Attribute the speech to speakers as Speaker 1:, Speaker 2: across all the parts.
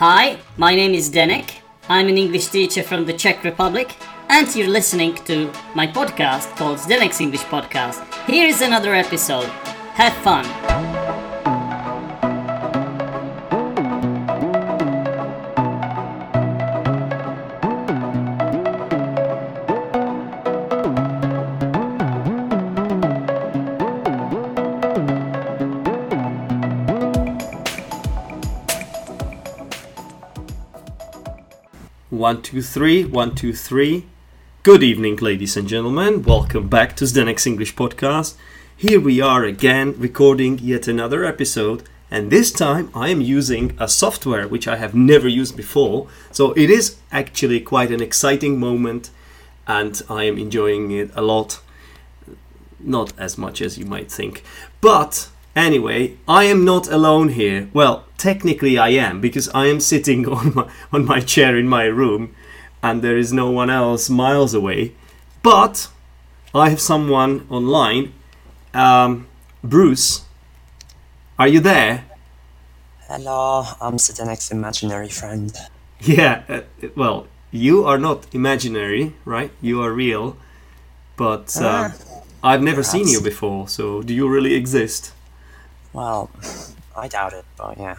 Speaker 1: Hi, my name is Zdenek. I'm an English teacher from the Czech Republic, and you're listening to my podcast called Zdenek's English Podcast. Here is another episode. Have fun.
Speaker 2: One, two, three, one, two, three. Good evening, ladies and gentlemen. Welcome back to Zdenek's English Podcast. Here we are again recording yet another episode, and this time I am using a software which I have never used before. So it is actually quite an exciting moment, and I am enjoying it a lot. Not as much as you might think. But anyway, I am not alone here. Well, technically I am because I am sitting on my on my chair in my room and there is no one else miles away. But I have someone online. Um, Bruce, are you there?
Speaker 3: Hello, I'm Zdenek's imaginary friend.
Speaker 2: Yeah, uh, well, you are not imaginary, right? You are real. But uh,
Speaker 3: Ah,
Speaker 2: I've never seen you before, so do you really exist?
Speaker 3: Well, I doubt it, but yeah.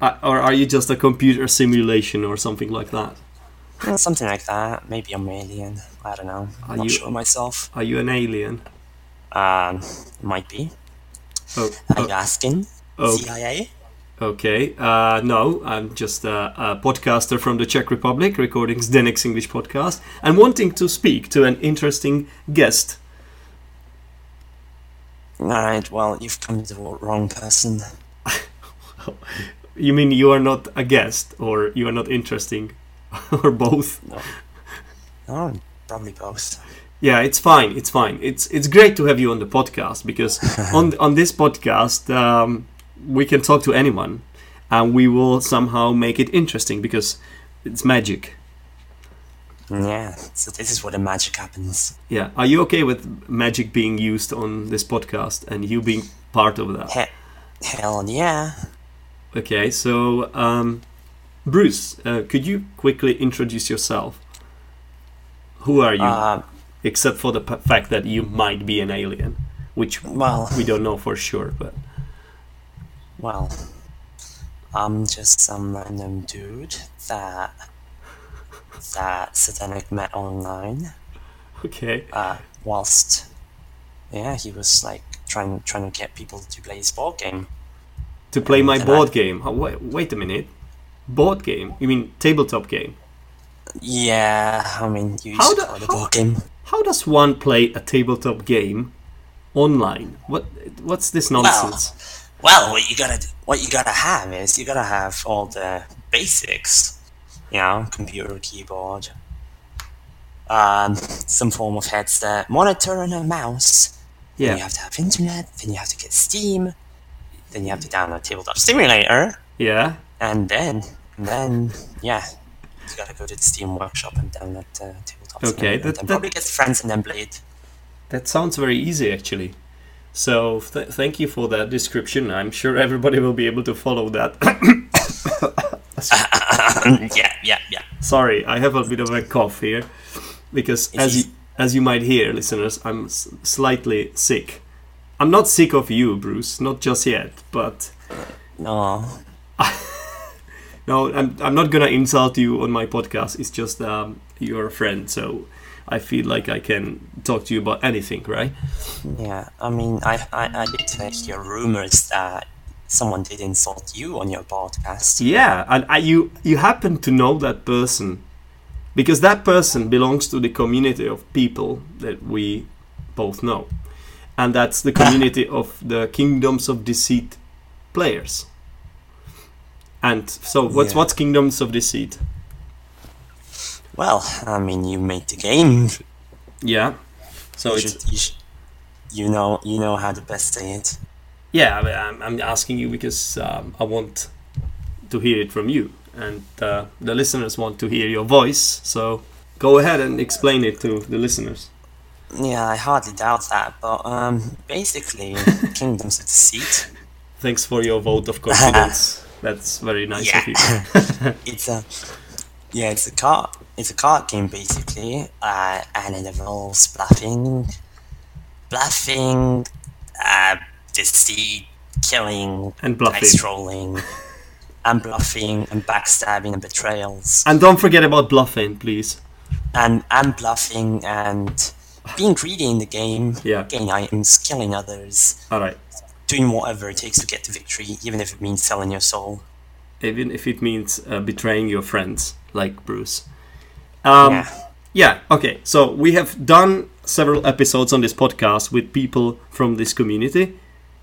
Speaker 2: Uh, or are you just a computer simulation or something like that?
Speaker 3: Something like that. Maybe I'm an alien. I don't know.
Speaker 2: Are
Speaker 3: I'm not
Speaker 2: you-
Speaker 3: sure myself.
Speaker 2: Are you an alien?
Speaker 3: Um, might be.
Speaker 2: Oh,
Speaker 3: Are you asking?
Speaker 2: oh,
Speaker 3: CIA?
Speaker 2: okay. Uh, no, I'm just a, a podcaster from the Czech Republic, recording Zdenek's English podcast, and wanting to speak to an interesting guest.
Speaker 3: Alright, well, you've come to the wrong person.
Speaker 2: You mean you are not a guest, or you are not interesting, or both?
Speaker 3: Oh, probably both.
Speaker 2: Yeah, it's fine. It's fine. It's it's great to have you on the podcast because on on this podcast um, we can talk to anyone, and we will somehow make it interesting because it's magic.
Speaker 3: Yeah, so this is where the magic happens.
Speaker 2: Yeah. Are you okay with magic being used on this podcast and you being part of that?
Speaker 3: He- hell yeah.
Speaker 2: Okay. So, um, Bruce, uh, could you quickly introduce yourself? Who are you?
Speaker 3: Uh,
Speaker 2: Except for the p- fact that you might be an alien, which
Speaker 3: well,
Speaker 2: we don't know for sure. But
Speaker 3: Well, I'm just some random dude that that Zdenek met online.
Speaker 2: okay.
Speaker 3: Uh, whilst, yeah, he was like trying trying to get people to play his board game.
Speaker 2: to play my board
Speaker 3: I-
Speaker 2: game. Oh, wait, wait a minute. Board game? You mean tabletop game?
Speaker 3: Yeah, I mean, you
Speaker 2: How
Speaker 3: to
Speaker 2: the-
Speaker 3: call it a
Speaker 2: how-
Speaker 3: board game.
Speaker 2: How does one play a tabletop game online? What what's this nonsense?
Speaker 3: Well, Well, what you gotta what you gotta have is you gotta have all the basics. You know, computer, keyboard, um, some form of headset, monitor, and a mouse. Then you have to have internet. Then you have to get Steam. Then you have to download Tabletop Simulator,
Speaker 2: Yeah.
Speaker 3: and then and then yeah, you gotta go to the Steam Workshop and download uh, Tabletop
Speaker 2: Okay,
Speaker 3: Simulator.
Speaker 2: that-
Speaker 3: then
Speaker 2: that-
Speaker 3: probably get friends and then play it.
Speaker 2: That sounds very easy actually. So th- thank you for that description. I'm sure everybody will be able to follow that.
Speaker 3: yeah, yeah, yeah.
Speaker 2: Sorry, I have a bit of a cough here because as
Speaker 3: you-
Speaker 2: as you might hear, listeners, I'm s- slightly sick. I'm not sick of you, Bruce, not just yet, but
Speaker 3: No,
Speaker 2: No, I'm, I'm not gonna insult you on my podcast. It's just um, you're a friend, so I feel like I can talk to you about anything, right?
Speaker 3: yeah. I mean, I I, I did uh, hear rumors that someone did insult you on your podcast.
Speaker 2: Yeah, and I, you you happen to know that person because that person belongs to the community of people that we both know, and that's the community of the Kingdoms of Deceit players. And so, what's
Speaker 3: Yeah.
Speaker 2: what's Kingdoms of Deceit?
Speaker 3: Well, I mean, you made the game.
Speaker 2: Yeah. So
Speaker 3: you, should, you, should, you know you know how to best say it.
Speaker 2: Yeah, I'm, I'm asking you because um, I want to hear it from you, and uh, the listeners want to hear your voice. So go ahead and explain it to the listeners.
Speaker 3: Yeah, I hardly doubt that, but um, basically, Kingdoms of Deceit.
Speaker 2: Thanks for your vote of confidence. That's very nice
Speaker 3: Yeah.
Speaker 2: of you.
Speaker 3: it's a yeah, it's a card. It's a card game basically, uh, and it involves bluffing, bluffing, uh, deceit, killing,
Speaker 2: And bluffing.
Speaker 3: dice rolling, and bluffing, and backstabbing, and betrayals,
Speaker 2: and don't forget about bluffing, please.
Speaker 3: and and bluffing, and being greedy in the game,
Speaker 2: Yeah.
Speaker 3: getting items, killing others,
Speaker 2: All right.
Speaker 3: doing whatever it takes to get to victory, even if it means selling your soul.
Speaker 2: Even if it means uh, betraying your friends, like Bruce. Um,
Speaker 3: yeah.
Speaker 2: Yeah, okay. So we have done several episodes on this podcast with people from this community,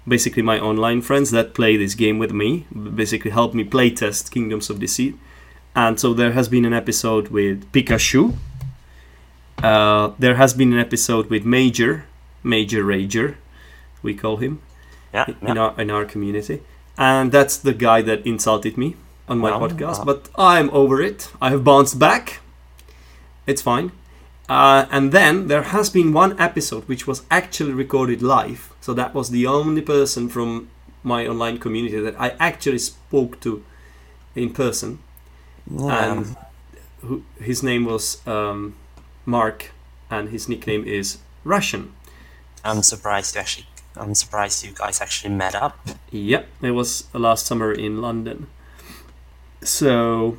Speaker 2: basically my online friends that play this game with me, basically help me playtest Kingdoms of Deceit. And so there has been an episode with Pikachu. Uh, there has been an episode with Major, Major Rager, we call him
Speaker 3: Yeah,
Speaker 2: in
Speaker 3: yeah.
Speaker 2: our in our community, and that's the guy that insulted me on my
Speaker 3: Well,
Speaker 2: podcast. But I'm over it. I have bounced back. It's fine. Uh, and then there has been one episode which was actually recorded live. So that was the only person from my online community that I actually spoke to in person.
Speaker 3: Yeah.
Speaker 2: And who, his name was um, Mark, and his nickname is Russian.
Speaker 3: I'm surprised you actually. I'm surprised you guys actually met up.
Speaker 2: Yep, it was last summer in London. So,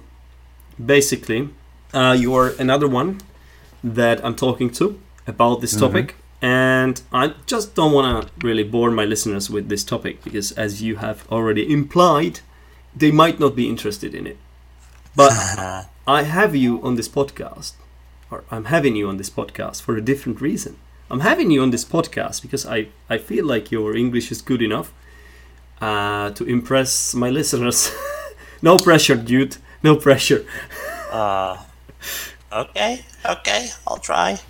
Speaker 2: basically, uh, you are another one that I'm talking to about this topic, and I just don't want to really bore my listeners with this topic because, as you have already implied, they might not be interested in it. But I have you on this podcast, or I'm having you on this podcast for a different reason. I'm having you on this podcast because I, I feel like your English is good enough uh, to impress my listeners. no pressure, dude. No pressure.
Speaker 3: Uh, okay, okay, I'll try.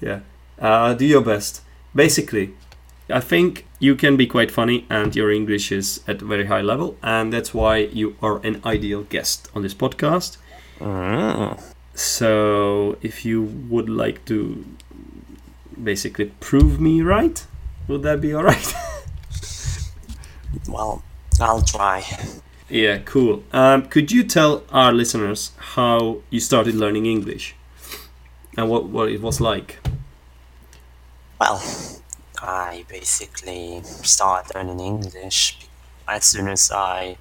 Speaker 2: Yeah. Uh, do your best. Basically, I think you can be quite funny and your English is at a very high level, and that's why you are an ideal guest on this podcast.
Speaker 3: Mm.
Speaker 2: So, if you would like to basically prove me right, would that be alright?
Speaker 3: Well, I'll try.
Speaker 2: yeah, cool. Um, could you tell our listeners how you started learning English and what, what it was like?
Speaker 3: Well, I basically started learning English as soon as I,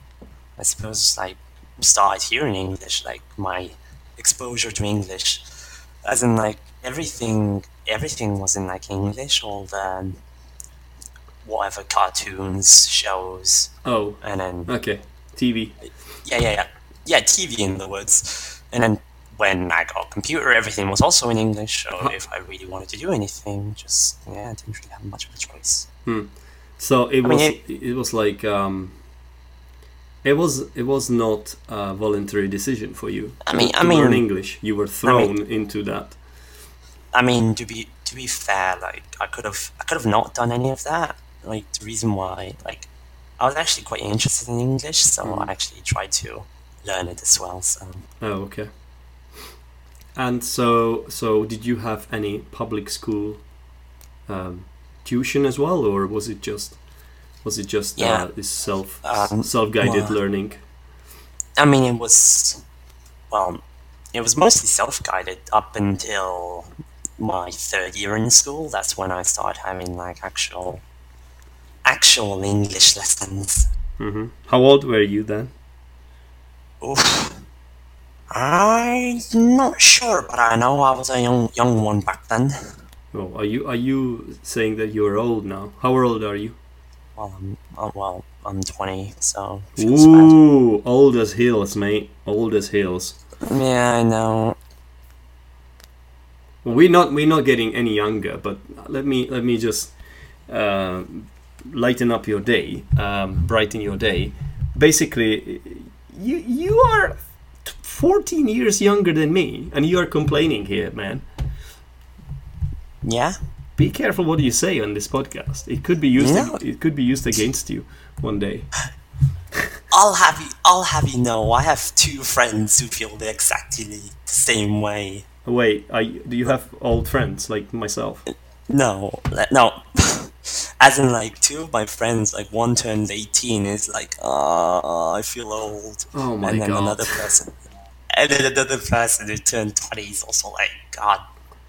Speaker 3: I suppose, like started hearing English. Like my exposure to English, as in like everything, everything was in like English. All the um, whatever cartoons, shows,
Speaker 2: Oh,
Speaker 3: and then
Speaker 2: okay. TV.
Speaker 3: yeah, yeah, yeah, yeah, TV in the woods. And then when I got a computer, everything was also in English. So
Speaker 2: Uh-huh.
Speaker 3: if I really wanted to do anything, just yeah, I didn't really have much of a choice. Hmm.
Speaker 2: So it
Speaker 3: I
Speaker 2: was
Speaker 3: mean,
Speaker 2: it, was like um, it was it was not a voluntary decision for you.
Speaker 3: I mean-
Speaker 2: to
Speaker 3: I mean-
Speaker 2: learn English. You were thrown into that.
Speaker 3: I mean, to be to be fair, like I could have I could have not done any of that. Like the reason why, like I was actually quite interested in English, so
Speaker 2: Mm.
Speaker 3: I actually tried to learn it as well. So
Speaker 2: Oh, okay. And so so did you have any public school um, tuition as well, or was it just was it just
Speaker 3: Yeah.
Speaker 2: uh, this self
Speaker 3: Um,
Speaker 2: self guided
Speaker 3: well-
Speaker 2: learning?
Speaker 3: I mean, it was well, it was mostly self-guided up until my third year in school. That's when I started having like actual actual English lessons.
Speaker 2: hmm How old were you then?
Speaker 3: Oof. I'm not sure, but I know I was a young young one back then.
Speaker 2: Oh, are you are you saying that you're old now? How old are you?
Speaker 3: Well, I'm, uh, well, I'm 20, so feels bad.
Speaker 2: Ooh, old as hills, mate. Old as hills.
Speaker 3: Yeah, I know.
Speaker 2: We're not we're not getting any younger, but let me let me just uh, lighten up your day, um, brighten your day. Basically, you you are 14 years younger than me, and you are complaining here, man.
Speaker 3: Yeah,
Speaker 2: Be careful what you say on this podcast. It could be used.
Speaker 3: No.
Speaker 2: It could be used against you one day.
Speaker 3: I'll have you. I'll have you know. I have two friends who feel the exactly the same way.
Speaker 2: Wait, you, do you have old friends like myself?
Speaker 3: No, no. as in like two of my friends, like one turned eighteen, is like, oh, I feel old.
Speaker 2: Oh my
Speaker 3: and then
Speaker 2: God.
Speaker 3: another person, and then another person who turned twenty is also like, God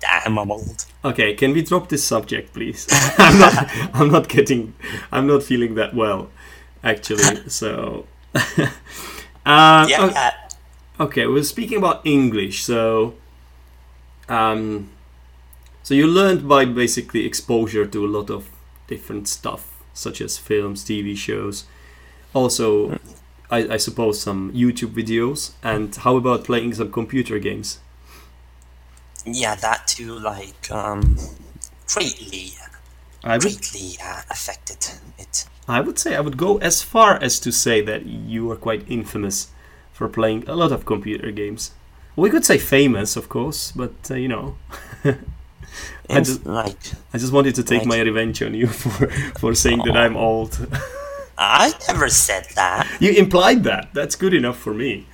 Speaker 3: damn, I'm old.
Speaker 2: Okay, can we drop this subject, please? I'm not. I'm not getting. I'm not feeling that well, actually. So. uh,
Speaker 3: Yeah,
Speaker 2: o-
Speaker 3: yeah.
Speaker 2: Okay, we're speaking about English, so. Um, so you learned by basically exposure to a lot of different stuff, such as films, TV shows, also, I, I suppose some YouTube videos. And how about playing some computer games?
Speaker 3: Yeah, that too, like, um, greatly,
Speaker 2: I would,
Speaker 3: greatly uh, affected it.
Speaker 2: I would say I would go as far as to say that you are quite infamous for playing a lot of computer games. We could say famous, of course, but uh, you know. I just-
Speaker 3: like,
Speaker 2: I just wanted to take
Speaker 3: Right.
Speaker 2: my revenge on you for for saying that I'm old.
Speaker 3: I never said that.
Speaker 2: you implied that. That's good enough for me.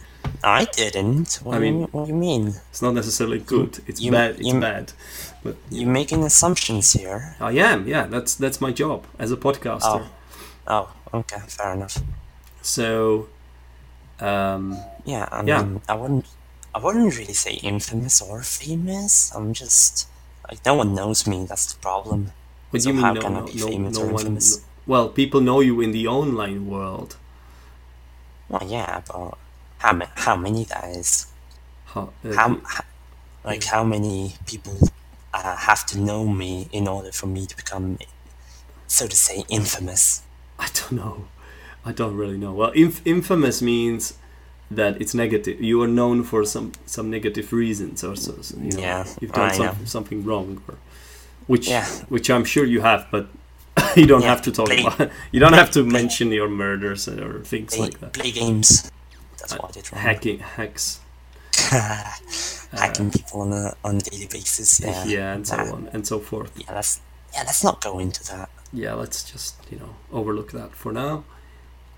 Speaker 3: I didn't. What,
Speaker 2: I
Speaker 3: do, you,
Speaker 2: mean-
Speaker 3: what do you mean?
Speaker 2: It's not necessarily good. It's
Speaker 3: you-
Speaker 2: bad. It's
Speaker 3: you-
Speaker 2: bad. But
Speaker 3: You're making assumptions here.
Speaker 2: I am. Yeah, that's that's my job as a podcaster.
Speaker 3: Oh. Oh, okay, fair enough.
Speaker 2: So, um,
Speaker 3: Yeah, I mean,
Speaker 2: Yeah.
Speaker 3: I wouldn't, I wouldn't really say infamous or famous. I'm just like no one knows me. That's the problem.
Speaker 2: do
Speaker 3: So
Speaker 2: you mean?
Speaker 3: how
Speaker 2: No,
Speaker 3: can I
Speaker 2: no,
Speaker 3: be
Speaker 2: no,
Speaker 3: famous
Speaker 2: no
Speaker 3: or
Speaker 2: one. Well, people know you in the online world.
Speaker 3: Well, yeah, but how ma- how many guys?
Speaker 2: How, uh,
Speaker 3: How, how like how many people uh, have to know me in order for me to become, so to say, infamous?
Speaker 2: I don't know. I don't really know. Well, inf- infamous means that it's negative. You are known for some some negative reasons, or so. so, you know,
Speaker 3: Yeah,
Speaker 2: you've done some, something wrong, or, which
Speaker 3: Yeah.
Speaker 2: which I'm sure you have, but you don't
Speaker 3: Yeah,
Speaker 2: have to talk
Speaker 3: play-
Speaker 2: about. You don't have to mention your murders or things
Speaker 3: Play,
Speaker 2: like that.
Speaker 3: play games. That's what I did wrong.
Speaker 2: Hacking, hacks,
Speaker 3: Hacking people on a on a daily basis. Yeah,
Speaker 2: Uh, yeah, and so on and so forth.
Speaker 3: Yeah, let's yeah, let's not go into that.
Speaker 2: yeah, let's just you know overlook that for now.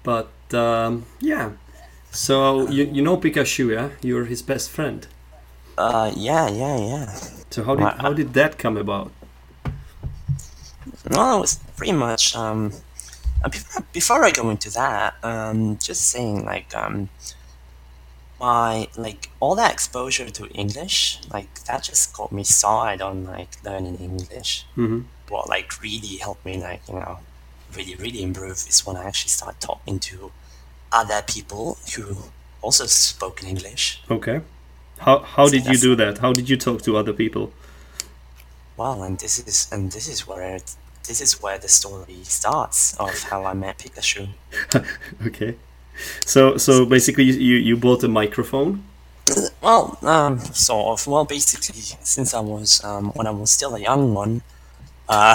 Speaker 2: But um, yeah, so you you know Pikachu, yeah? You're his best friend.
Speaker 3: Uh, yeah, yeah, yeah.
Speaker 2: So how did
Speaker 3: Well,
Speaker 2: how did that come about?
Speaker 3: Well, it was pretty much um. uh, Before, before I go into that, um, just saying like um. My like all that exposure to English, like that just got me started on like learning English.
Speaker 2: hmm
Speaker 3: What like really helped me like you know, really really improve is when I actually started talking to other people who also spoke in English.
Speaker 2: Okay. How how
Speaker 3: So
Speaker 2: did you do that? How did you talk to other people?
Speaker 3: Well, and this is and this is where it, this is where the story starts of how I met Pikachu.
Speaker 2: Okay. So so basically you you, bought a microphone.
Speaker 3: Well, um, sort of. Well, basically, since I was um, when I was still a young one, uh,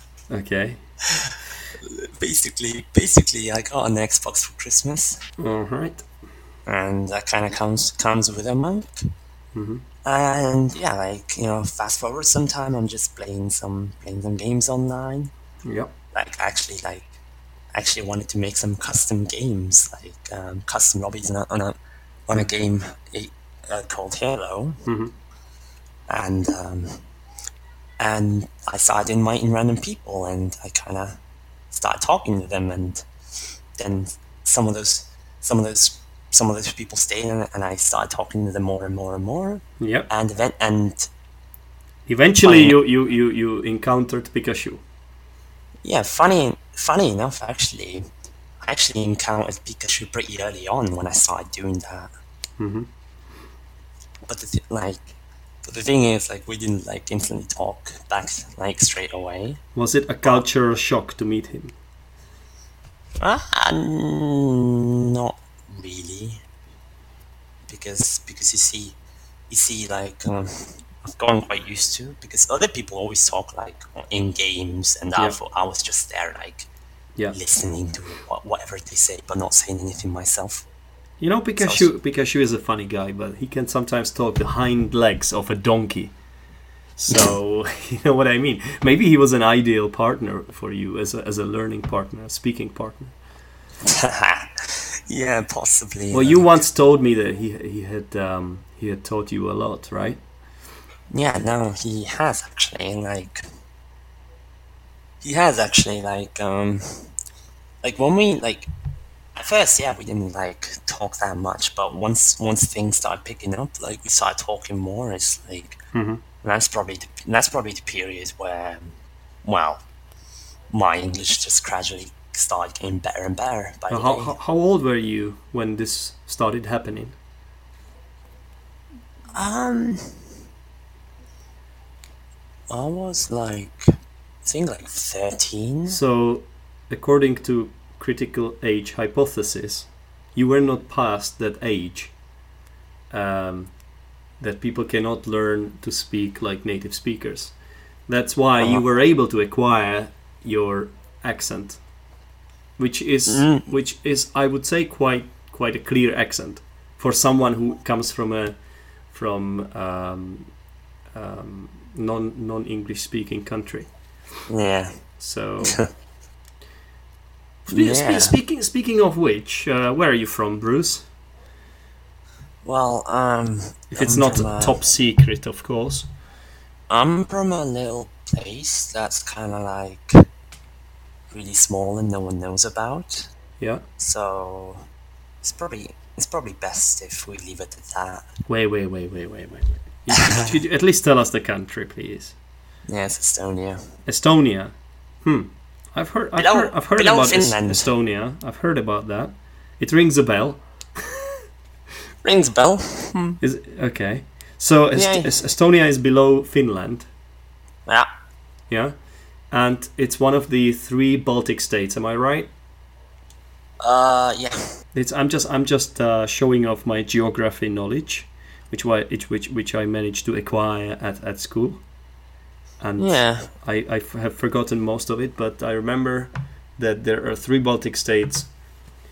Speaker 2: Okay.
Speaker 3: basically, basically, I got an Xbox for Christmas,
Speaker 2: All right.
Speaker 3: and that kind of comes comes with a mic.
Speaker 2: Mhm.
Speaker 3: And yeah, like you know, fast forward some time, I'm just playing some playing some games online.
Speaker 2: Yep.
Speaker 3: like actually like actually wanted to make some custom games like um, custom lobbies on a, on a, on a game uh, called Halo
Speaker 2: Mhm.
Speaker 3: and um, and I started inviting random people and I kind of started talking to them and then some of those some of those some of those people stayed and, and I started talking to them more and more and more
Speaker 2: Yep.
Speaker 3: and event and
Speaker 2: Eventually
Speaker 3: Fine.
Speaker 2: you, you you you encountered Pikachu.
Speaker 3: Yeah, funny, funny enough, actually, I actually encountered Pikachu pretty early on when I started doing that.
Speaker 2: Mhm.
Speaker 3: But the th- like, but the thing is, like, we didn't like instantly talk back like straight away.
Speaker 2: Was it a cultural shock to meet him?
Speaker 3: Ah, not really, because because you see, you see, like, um, I've gotten quite used to because other people always talk like in games, and
Speaker 2: Yeah.
Speaker 3: I I was just there like
Speaker 2: Yeah.
Speaker 3: listening to wha- whatever they say, but not saying anything myself.
Speaker 2: You know Pikachu Pikachu is a funny guy, but he can sometimes talk the hind legs of a donkey. So you know what I mean. Maybe he was an ideal partner for you as a, as a learning partner, a speaking partner.
Speaker 3: yeah, possibly.
Speaker 2: Well, you once told me that he he had um, he had taught you a lot, right?
Speaker 3: Yeah, no, he has actually. Like, he has actually like um like when we like at first yeah we didn't like talk that much but once once things started picking up like we started talking more it's like
Speaker 2: Mhm.
Speaker 3: that's probably the, that's probably the period where well my english just gradually started getting better and better by
Speaker 2: Now, how, how, old were you when this started happening?
Speaker 3: um i was like i think like 13
Speaker 2: So, according to critical age hypothesis, you were not past that age um, that people cannot learn to speak like native speakers. That's why you
Speaker 3: Uh-huh.
Speaker 2: were able to acquire your accent, which is
Speaker 3: Mm.
Speaker 2: which is I would say quite quite a clear accent for someone who comes from a from um, um, non non English speaking country.
Speaker 3: yeah
Speaker 2: So, Spe-
Speaker 3: Yeah.
Speaker 2: spe- speaking speaking of which, uh, where are you from, Bruce?
Speaker 3: well um
Speaker 2: If it's
Speaker 3: I'm
Speaker 2: not
Speaker 3: uh,
Speaker 2: top secret, of course.
Speaker 3: I'm from a little place that's kind of like really small and no one knows about.
Speaker 2: Yeah.
Speaker 3: So it's probably it's probably best if we leave it at that.
Speaker 2: Wait, wait, wait, wait, wait, wait. You- Could you at least tell us the country, please?
Speaker 3: It's Estonia.
Speaker 2: Estonia. Hmm. I've heard. I've
Speaker 3: Below-
Speaker 2: heard, I've heard about
Speaker 3: Finland.
Speaker 2: Estonia. I've heard about that. It rings a bell.
Speaker 3: Rings a bell.
Speaker 2: Is okay. So Est-. Estonia is below Finland.
Speaker 3: Yeah.
Speaker 2: Yeah. And it's one of the three Baltic states. Am I right?
Speaker 3: Uh, yeah.
Speaker 2: It's I'm just I'm just uh, showing off my geography knowledge, which why which which which I managed to acquire at, at school, and
Speaker 3: Yeah.
Speaker 2: I, I f- have forgotten most of it, but I remember that there are three Baltic states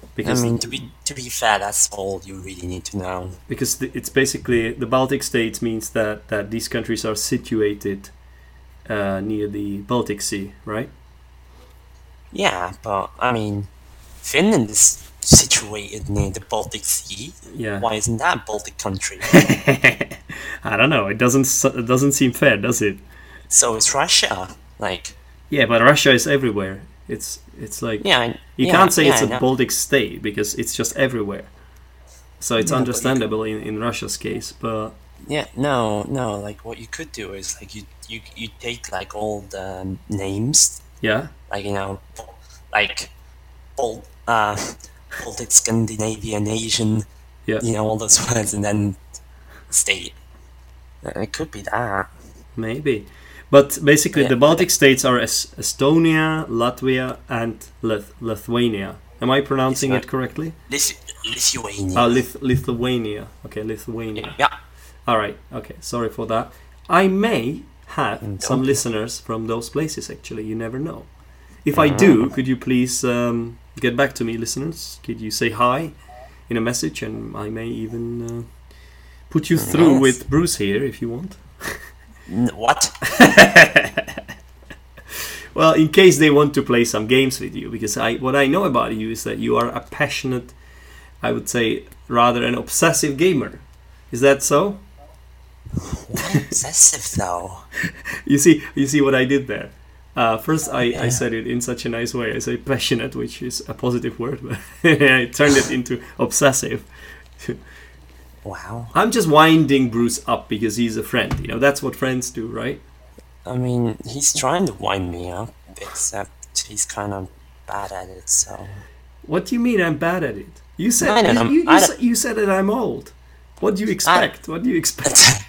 Speaker 3: I
Speaker 2: because
Speaker 3: mean, to be to be fair, that's all you really need to know.
Speaker 2: because it's basically the Baltic states means that that these countries are situated uh, near the Baltic Sea, right?
Speaker 3: Yeah, but I mean, Finland is situated near the Baltic Sea.
Speaker 2: Yeah.
Speaker 3: Why isn't that a Baltic country?
Speaker 2: I don't know. It doesn't it doesn't seem fair, does it?
Speaker 3: so is Russia. Like,
Speaker 2: Yeah, but Russia is everywhere. It's it's like
Speaker 3: yeah, I-
Speaker 2: You
Speaker 3: yeah,
Speaker 2: can't say
Speaker 3: yeah,
Speaker 2: it's a. Baltic state because it's just everywhere. So it's understandable in, in Russia's case, but
Speaker 3: Yeah, no, no. Like, what you could do is like you you you take like all the names,
Speaker 2: yeah,
Speaker 3: like you know, like, Bal- uh, Baltic, Scandinavian, Asian,
Speaker 2: yeah,
Speaker 3: you know, all those words, and then state. Uh, It could be that.
Speaker 2: maybe. But basically,
Speaker 3: Yeah.
Speaker 2: the Baltic states are es- Estonia, Latvia, and Lith- Lithuania. Am I pronouncing it correctly?
Speaker 3: Lith- Lithuania.
Speaker 2: Uh, Lith- Lithuania. Okay, Lithuania.
Speaker 3: yeah.
Speaker 2: All right. Okay. Sorry for that. I may have
Speaker 3: Mm,
Speaker 2: some
Speaker 3: don't.
Speaker 2: listeners from those places. Actually, you never know. If I do, could you please um, get back to me, listeners? Could you say hi in a message, and I may even uh, put you through
Speaker 3: Yes.
Speaker 2: with Bruce here if you want.
Speaker 3: What?
Speaker 2: Well, in case they want to play some games with you, because I what I know about you is that you are a passionate, I would say, rather an obsessive gamer. Is that so?
Speaker 3: Obsessive though?
Speaker 2: You see, you see what I did there. Uh, first, I, I said it in such a nice way. I say passionate, which is a positive word, but I turned it into obsessive.
Speaker 3: Wow.
Speaker 2: I'm just winding Bruce up because he's a friend. You know, that's what friends do, right?
Speaker 3: I mean, he's trying to wind me up, except he's kind of bad at it. So
Speaker 2: What do you mean I'm bad at it? You said
Speaker 3: I don't
Speaker 2: you, you,
Speaker 3: I
Speaker 2: you said that I'm old. What do you expect? what do you expect?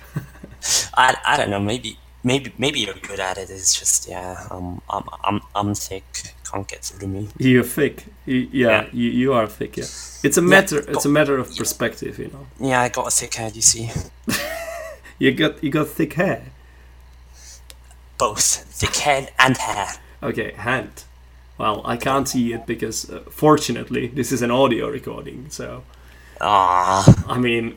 Speaker 3: I, I don't know. Maybe maybe maybe you're good at it. It's just yeah. Um, I'm I'm I'm thick. Can't get through me.
Speaker 2: You're thick. You, yeah,
Speaker 3: Yeah.
Speaker 2: You, you are thick. Yeah, it's a matter. It's a matter of perspective. You know,
Speaker 3: Yeah, I got a thick head. You see,
Speaker 2: you got you got thick hair.
Speaker 3: both thick head and hair.
Speaker 2: Okay, hand. Well, I can't see it because, uh, fortunately, this is an audio recording. So,
Speaker 3: Ah,
Speaker 2: I mean,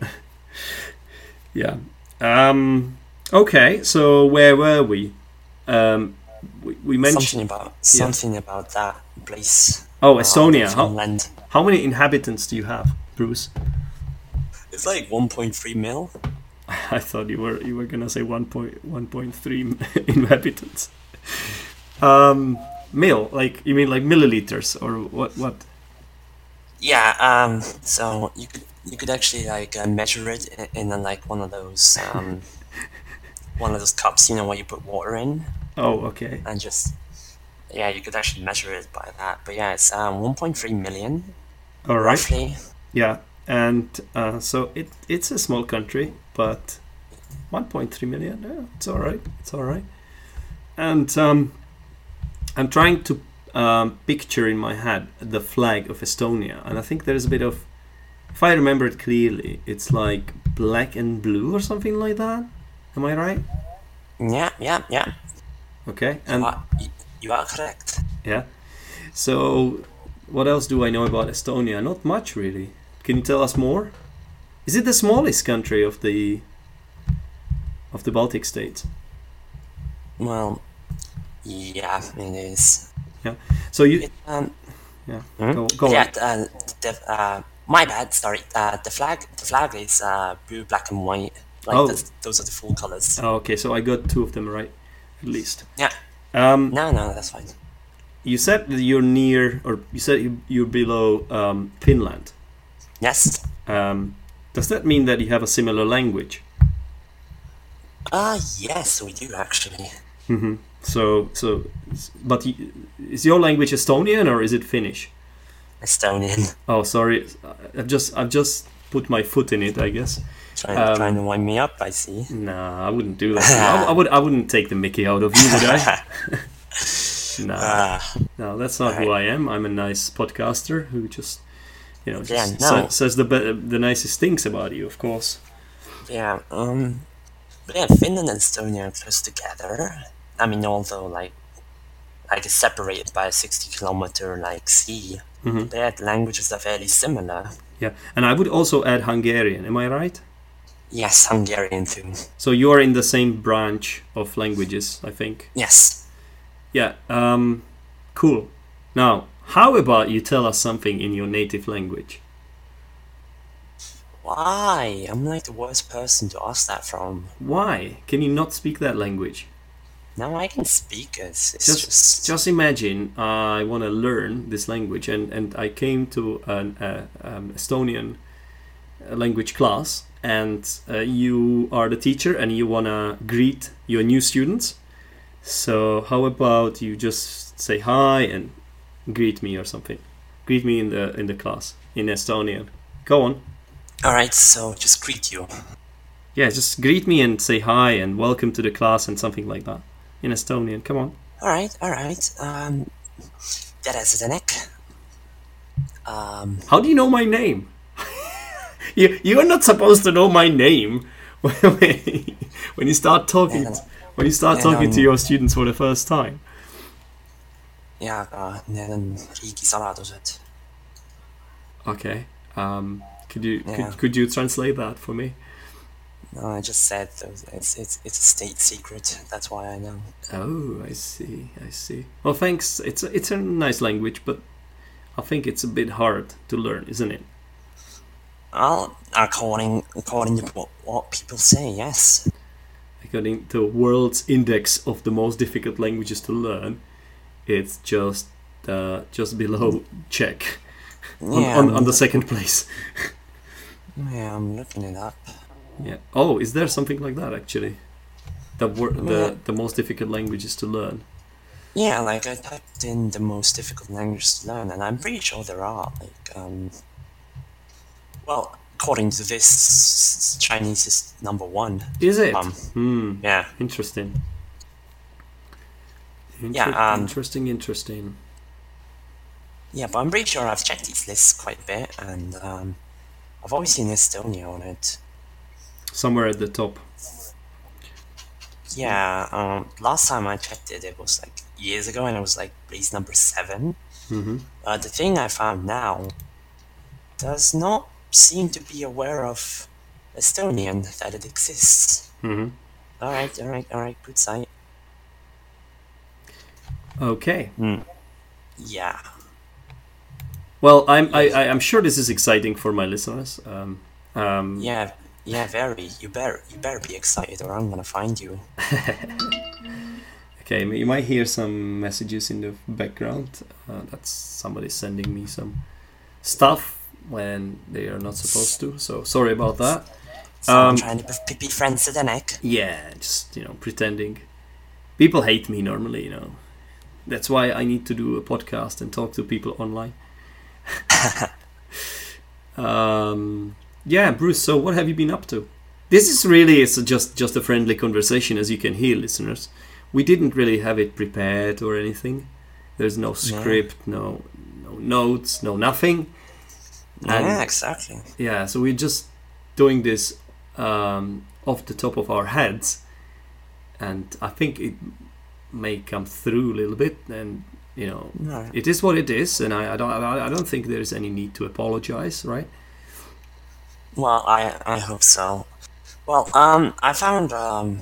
Speaker 2: yeah. Um. Okay, so where were we? Um, we, we mentioned.
Speaker 3: something about something about that place.
Speaker 2: Oh,
Speaker 3: uh,
Speaker 2: Estonia. How, how many inhabitants do you have, Bruce?
Speaker 3: It's like 1.3 mil.
Speaker 2: I thought you were you were gonna say 1.1.3 inhabitants. Um, Mil, like you mean like milliliters or what? What?
Speaker 3: Yeah. Um. So you could you could actually like uh, measure it in, in like one of those um, one of those cups, you know, where you put water in,
Speaker 2: Oh, okay.
Speaker 3: and just yeah, you could actually measure it by that. But yeah, it's um 1.3 million
Speaker 2: All right.
Speaker 3: roughly.
Speaker 2: Yeah, and uh, so it it's a small country, but 1.3 million. Yeah, it's all right. It's all right. And um, I'm trying to um, picture in my head the flag of Estonia, and I think there's a bit of, if I remember it clearly, it's like black and blue or something like that. Am I right?
Speaker 3: Yeah, yeah, yeah.
Speaker 2: Okay.
Speaker 3: You
Speaker 2: And
Speaker 3: are, you, you are correct.
Speaker 2: yeah. So, what else do I know about Estonia? Not much, really. Can you tell us more? Is it the smallest country of the of the Baltic states?
Speaker 3: Well, yeah, it is.
Speaker 2: So you,
Speaker 3: It, um,
Speaker 2: yeah,
Speaker 3: Hmm?
Speaker 2: go, go
Speaker 3: yeah,
Speaker 2: on.
Speaker 3: uh, the, uh, my bad. Sorry. Uh, the flag, the flag is uh, blue, black, and white. Like
Speaker 2: Oh.
Speaker 3: that's- those are the full colors.
Speaker 2: Oh, okay, so I got two of them right, at least.
Speaker 3: Yeah.
Speaker 2: Um,
Speaker 3: No, no, that's fine.
Speaker 2: you said that you're near, or you said you, you're below um, Finland.
Speaker 3: Yes.
Speaker 2: Um, does that mean that you have a similar language?
Speaker 3: Uh, yes, we do actually.
Speaker 2: hmm So, so, but is your language Estonian or is it Finnish?
Speaker 3: Estonian.
Speaker 2: Oh, sorry, I've just, I've just put my foot in it, I guess.
Speaker 3: Trying,
Speaker 2: Um,
Speaker 3: trying to wind me up, I see.
Speaker 2: Nah, I wouldn't do that. I, I would, I wouldn't take the Mickey out of you, would I? nah,
Speaker 3: Ah,
Speaker 2: no, that's not who I am. I'm a nice podcaster who just, you know, just
Speaker 3: Yeah,
Speaker 2: sa- says the be- the nicest things about you, of course.
Speaker 3: yeah, um, but yeah, Finland and Estonia are close together. I mean, although, like, like it's separated by a 60 kilometer, like, sea.
Speaker 2: Mhm.
Speaker 3: But languages are fairly similar.
Speaker 2: Yeah, and I would also add Hungarian. Am I right?
Speaker 3: Yes, Hungarian too.
Speaker 2: So you are in the same branch of languages, I think.
Speaker 3: Yes.
Speaker 2: Yeah. Um, cool. Now, how about you tell us something in your native language?
Speaker 3: Why? I'm like the worst person to ask that from.
Speaker 2: Why can you not speak that language?
Speaker 3: No, I can speak. It's
Speaker 2: Just,
Speaker 3: just,
Speaker 2: just imagine I want to learn this language, and, and I came to an uh, um, Estonian uh, language class, and uh, you are the teacher, and you want to greet your new students. So how about you just say hi and greet me or something? Greet me in the in the class in Estonian. Go on.
Speaker 3: Alright, so just greet you.
Speaker 2: Yeah, just greet me and say hi and welcome to the class and something like that in Estonian. Come on.
Speaker 3: Alright, alright. Um, tere Zdenek. Um,
Speaker 2: How do you know my name? you you're not supposed to know my name when you start talking when you start talking to
Speaker 3: um,
Speaker 2: your students for the first time.
Speaker 3: Yeah, aga need on riigisaladused.
Speaker 2: Okay. Um, could you
Speaker 3: Yeah.
Speaker 2: could, could you translate that for me?
Speaker 3: No, I just said those, it's, it's, it's a state secret. That's why I know.
Speaker 2: Oh, I see. I see. Well, thanks. It's a, it's a nice language, but I think it's a bit hard to learn, isn't it?
Speaker 3: Well, according, according to what, what people say, yes.
Speaker 2: According to World's Index of the most difficult languages to learn, it's just uh, just below Czech on,
Speaker 3: Yeah,
Speaker 2: on,
Speaker 3: I'm,
Speaker 2: on the second place.
Speaker 3: yeah, I'm looking it up.
Speaker 2: Yeah. Oh, is there something like that actually? The wor-
Speaker 3: Yeah.
Speaker 2: the the most difficult languages to learn.
Speaker 3: Yeah, like I typed in the most difficult languages to learn, and I'm pretty sure there are. Like, um, well, according to this, Chinese is number one.
Speaker 2: Is it?
Speaker 3: Um,
Speaker 2: Hmm.
Speaker 3: Yeah,
Speaker 2: Interesting.
Speaker 3: Yeah, um,
Speaker 2: interesting. Interesting.
Speaker 3: yeah, but I'm pretty sure I've checked these lists quite a bit, and um, I've always seen Estonia on it.
Speaker 2: Somewhere at the top.
Speaker 3: Yeah, um, last time I checked it, it was like years ago, and it was like place number seven.
Speaker 2: hmm
Speaker 3: Uh, the thing I found now does not seem to be aware of Estonian that it exists.
Speaker 2: hmm
Speaker 3: All right, all right, all right. Good site.
Speaker 2: Okay.
Speaker 3: Yeah.
Speaker 2: Well, I'm I, I, I'm sure this is exciting for my listeners. Um, um,
Speaker 3: Yeah, yeah, very. You better, you better be excited, or I'm gonna find you.
Speaker 2: Okay, you might hear some messages in the background. Uh, that's somebody sending me some stuff when they are not supposed to. So sorry about that.
Speaker 3: So I'm
Speaker 2: Um,
Speaker 3: trying to be, friends with Zdenek.
Speaker 2: Yeah, just you know, pretending. People hate me normally, you know. That's why I need to do a podcast and talk to people online. um, yeah, Bruce. So what have you been up to? This is really it's just just a friendly conversation, as you can hear, listeners. We didn't really have it prepared or anything. There's no script, no no notes, no nothing. And-
Speaker 3: yeah, exactly.
Speaker 2: yeah, so we're just doing this um, off the top of our heads, and I think it may come through a little bit. And you know,
Speaker 3: No.
Speaker 2: it is what it is, and I, I don't I, I don't think there's any need to apologize, right?
Speaker 3: Well, I I hope so. Well, um, I found um,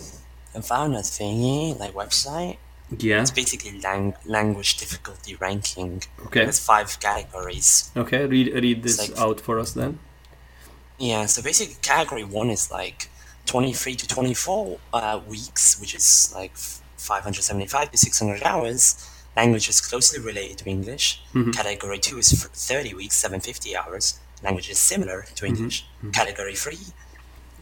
Speaker 3: I found a thingy like website.
Speaker 2: Yeah.
Speaker 3: It's basically lang- language difficulty ranking.
Speaker 2: Okay.
Speaker 3: There's five categories.
Speaker 2: Okay. Read read this
Speaker 3: like-
Speaker 2: out for us then.
Speaker 3: Yeah, so basically category one is like 23 to 24 uh, weeks, which is like 575 to 600 hours. Language is closely related to English. Category two is 30 weeks, 750 hours. Language is similar to English. Category three,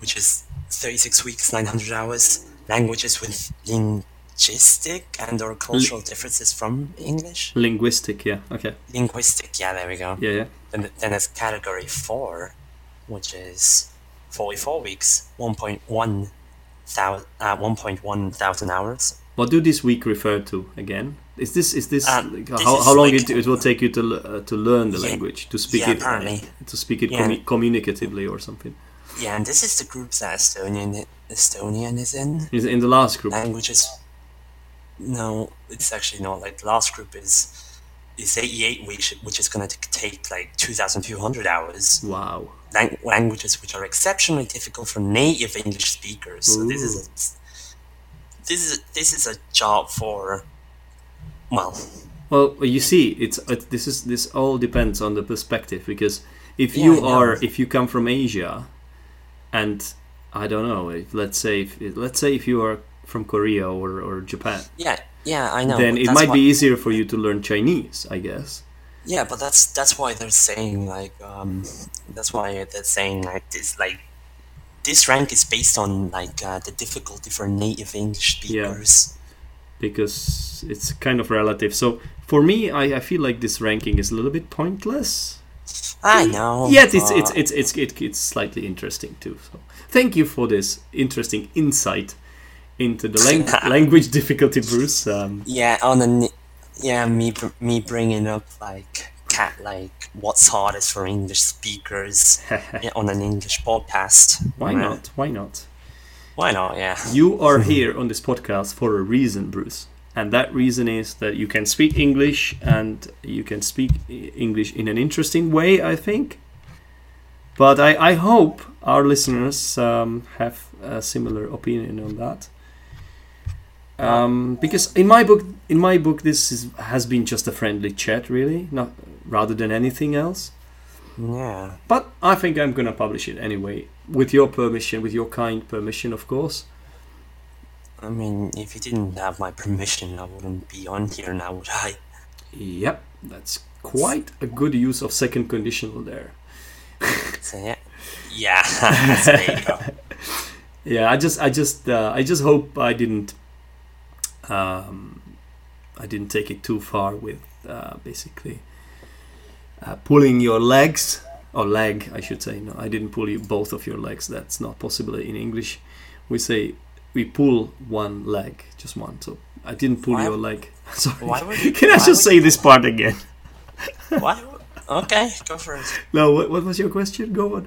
Speaker 3: which is 36 weeks, 900 hours. Languages with linguistic and or cultural differences from English.
Speaker 2: Linguistic. Yeah. Okay.
Speaker 3: Linguistic, yeah, there we go.
Speaker 2: Yeah. Yeah.
Speaker 3: Then, then there's category 4, which is 44 weeks, 1.1 thou- uh, 1.1 thousand hours.
Speaker 2: What do this week refer to again? Is this is this,
Speaker 3: Um,
Speaker 2: like,
Speaker 3: this
Speaker 2: how,
Speaker 3: is
Speaker 2: how long
Speaker 3: like-
Speaker 2: it, it will take you to uh, to learn the
Speaker 3: Yeah.
Speaker 2: language to speak
Speaker 3: Yeah,
Speaker 2: it
Speaker 3: apparently.
Speaker 2: to speak it
Speaker 3: Yeah.
Speaker 2: commu- communicatively or something?
Speaker 3: Yeah, and this is the group that Estonian Estonian is in.
Speaker 2: Is it in the last group?
Speaker 3: Languages. No, it's actually not. Like the last group is is 88 weeks, which is going to take like 2,200 hours.
Speaker 2: Wow.
Speaker 3: Lang- languages which are exceptionally difficult for native English speakers. So this is a, this is this is a job for well,
Speaker 2: Well, you see, it's it, this is this all depends on the perspective because if
Speaker 3: Yeah,
Speaker 2: you are if you come from Asia, and I don't know, if, let's say if, let's say if you are from Korea or, or Japan,
Speaker 3: yeah, yeah, I know.
Speaker 2: then it might be easier for you to learn Chinese, I guess.
Speaker 3: Yeah, but that's that's why they're saying like um, that's why they're saying like this like this rank is based on like uh, the difficulty for native English speakers. Yeah.
Speaker 2: because it's kind of relative. So for me, I, I feel like this ranking is a little bit pointless.
Speaker 3: I know.
Speaker 2: Yet it's it's it's it's it, it's slightly interesting too. So thank you for this interesting insight into the lang- language difficulty, Bruce. Um,
Speaker 3: yeah on the yeah me me bringing up like cat like what's hardest for English speakers on an English podcast.
Speaker 2: why
Speaker 3: Yeah.
Speaker 2: not? Why not?
Speaker 3: Why not? Yeah.
Speaker 2: You are here on this podcast for a reason, Bruce. And that reason is that you can speak English and you can speak English in an interesting way, I think. But I, I hope our listeners um, have a similar opinion on that. Um, because in my book, in my book, this is, has been just a friendly chat, really, not rather than anything else.
Speaker 3: Yeah.
Speaker 2: But I think I'm gonna publish it anyway, with your permission, with your kind permission, of course.
Speaker 3: I mean, if you didn't have my permission, I wouldn't be on here now, would I?
Speaker 2: Yep, that's quite a good use of second conditional there.
Speaker 3: So yeah. Yeah. there.
Speaker 2: Yeah, I just, I just, uh, I just hope I didn't, um, I didn't take it too far with uh, basically uh, pulling your legs or leg, I should say. No, I didn't pull you both of your legs. That's not possible in English. We say we pull one leg, just one. So I didn't pull
Speaker 3: Why-
Speaker 2: your leg. Sorry.
Speaker 3: why would you-
Speaker 2: Can I just say this part again?
Speaker 3: Why? Okay, go for it.
Speaker 2: No, what, what was your question? Go on.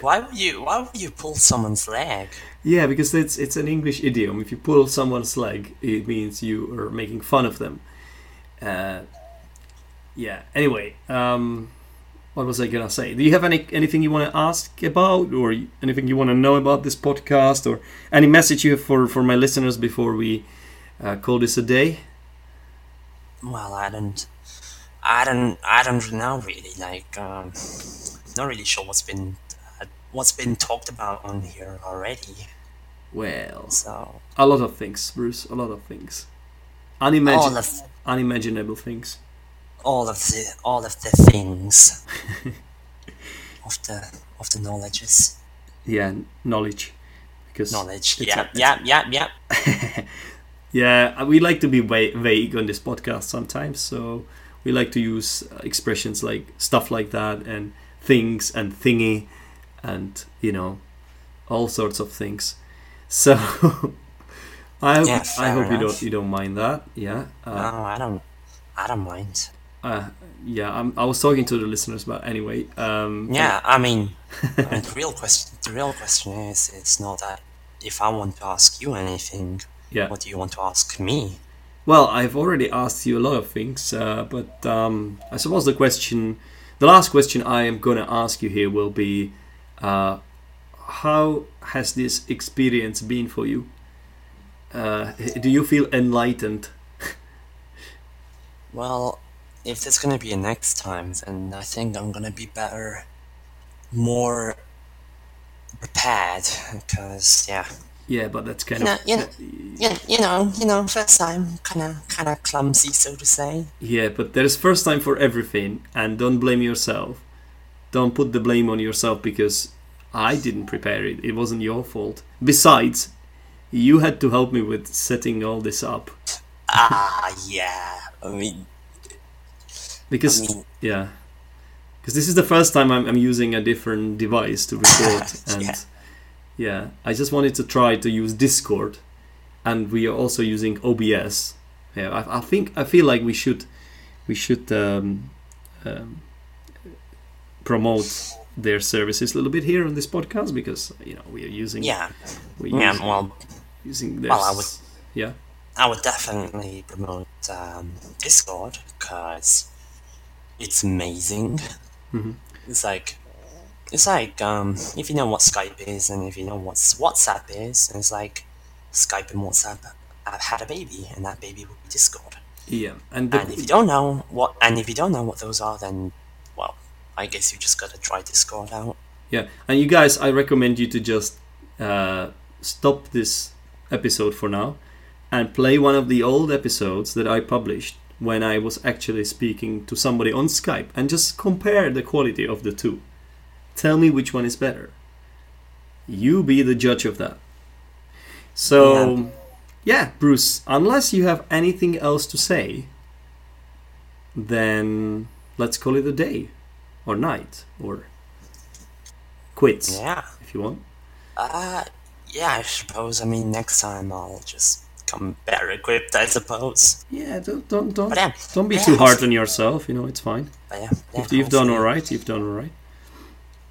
Speaker 3: Why would you? Why would you pull someone's leg?
Speaker 2: Yeah, because it's it's an English idiom. If you pull someone's leg, it means you are making fun of them. Uh, yeah. Anyway, um, what was I gonna say? Do you have any anything you want to ask about, or anything you want to know about this podcast, or any message you have for for my listeners before we uh, call this a day?
Speaker 3: Well, I don't. I don't. I don't know really. Like, um, not really sure what's been uh, what's been talked about on here already.
Speaker 2: Well,
Speaker 3: So
Speaker 2: a lot of things, Bruce. A lot of things. Unimagin-
Speaker 3: all
Speaker 2: unimaginable things.
Speaker 3: All of the all of the things of the of the knowledges
Speaker 2: Yeah, knowledge. Because
Speaker 3: knowledge. Yeah,
Speaker 2: a-
Speaker 3: yeah, yeah, yeah.
Speaker 2: Yeah, uh, we like to be vague on this podcast sometimes, so we like to use uh, expressions like stuff like that and things and thingy and you know all sorts of things. So I hope
Speaker 3: Yeah,
Speaker 2: I hope you don't you don't mind that. Yeah. Uh,
Speaker 3: No, I don't. I don't mind.
Speaker 2: Uh, yeah, I'm, I was talking to the listeners, but anyway. Um,
Speaker 3: Yeah, I mean, I mean, the real question. The real question is, it's not that if I want to ask you anything,
Speaker 2: Yeah.
Speaker 3: what do you want to ask me?
Speaker 2: Well, I've already asked you a lot of things, uh, but um, I suppose the question, the last question I am going to ask you here will be uh, how has this experience been for you? Uh, do you feel enlightened?
Speaker 3: Well, if there's gonna be a next time, then I think I'm gonna be better, more prepared. Because yeah,
Speaker 2: Yeah, but that's kind
Speaker 3: you know,
Speaker 2: of.
Speaker 3: you know, you know, you know, you know, first time, kind of, kind of clumsy, so to say.
Speaker 2: Yeah, but there's first time for everything, and don't blame yourself. Don't put the blame on yourself because I didn't prepare it. It wasn't your fault. Besides, you had to help me with setting all this up
Speaker 3: Ah, yeah. I mean,
Speaker 2: because
Speaker 3: I mean-
Speaker 2: yeah, because this is the first time I'm, I'm using a different device to record, and
Speaker 3: Yeah.
Speaker 2: yeah, I just wanted to try to use Discord, and we are also using OBS. Yeah, I, I think I feel like we should we should um, um, promote their services a little bit here on this podcast because you know we are using
Speaker 3: yeah,
Speaker 2: we're
Speaker 3: yeah.
Speaker 2: using,
Speaker 3: Well,
Speaker 2: using their
Speaker 3: well, I would-
Speaker 2: yeah
Speaker 3: I would definitely promote um, Discord because it's amazing.
Speaker 2: Mhm.
Speaker 3: It's like it's like um, if you know what Skype is and if you know what WhatsApp is, it's like Skype and WhatsApp have had a baby, and that baby will be Discord.
Speaker 2: yeah and the,
Speaker 3: And if you don't know what, and if you don't know what those are, then well, I guess you just gotta try Discord out.
Speaker 2: Yeah, and you guys, I recommend you to just uh, stop this episode for now and play one of the old episodes that I published when I was actually speaking to somebody on Skype and just compare the quality of the two. Tell me which one is better. You be the judge of that. So, yeah, Bruce, unless you have anything else to say, then let's call it a day or night or quits
Speaker 3: Yeah.
Speaker 2: if you want.
Speaker 3: Uh, yeah, I suppose. I mean, next time I'll just come better equipped, I suppose.
Speaker 2: Yeah, don't don't don't,
Speaker 3: yeah,
Speaker 2: don't be
Speaker 3: yeah,
Speaker 2: too hard on yourself. You know, it's fine.
Speaker 3: Yeah,
Speaker 2: if you've done all right, you've done all right.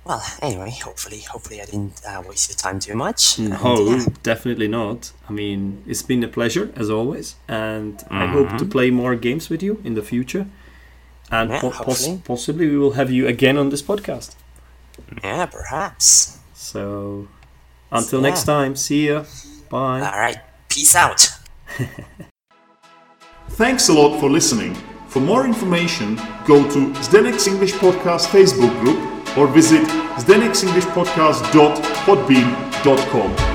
Speaker 3: Well, anyway, hopefully, hopefully I didn't uh, waste your time too much. and,
Speaker 2: No,
Speaker 3: yeah,
Speaker 2: definitely not. I mean, it's been a pleasure as always, and I hope to play more games with you in the future. And po- pos- possibly we will have you again on this podcast.
Speaker 3: yeah, perhaps.
Speaker 2: So, until next time, see ya. Bye.
Speaker 3: All right, peace out.
Speaker 4: Thanks a lot for listening. For more information, go to Zdenek's English Podcast Facebook group or visit zdenek'senglishpodcast.podbean.com.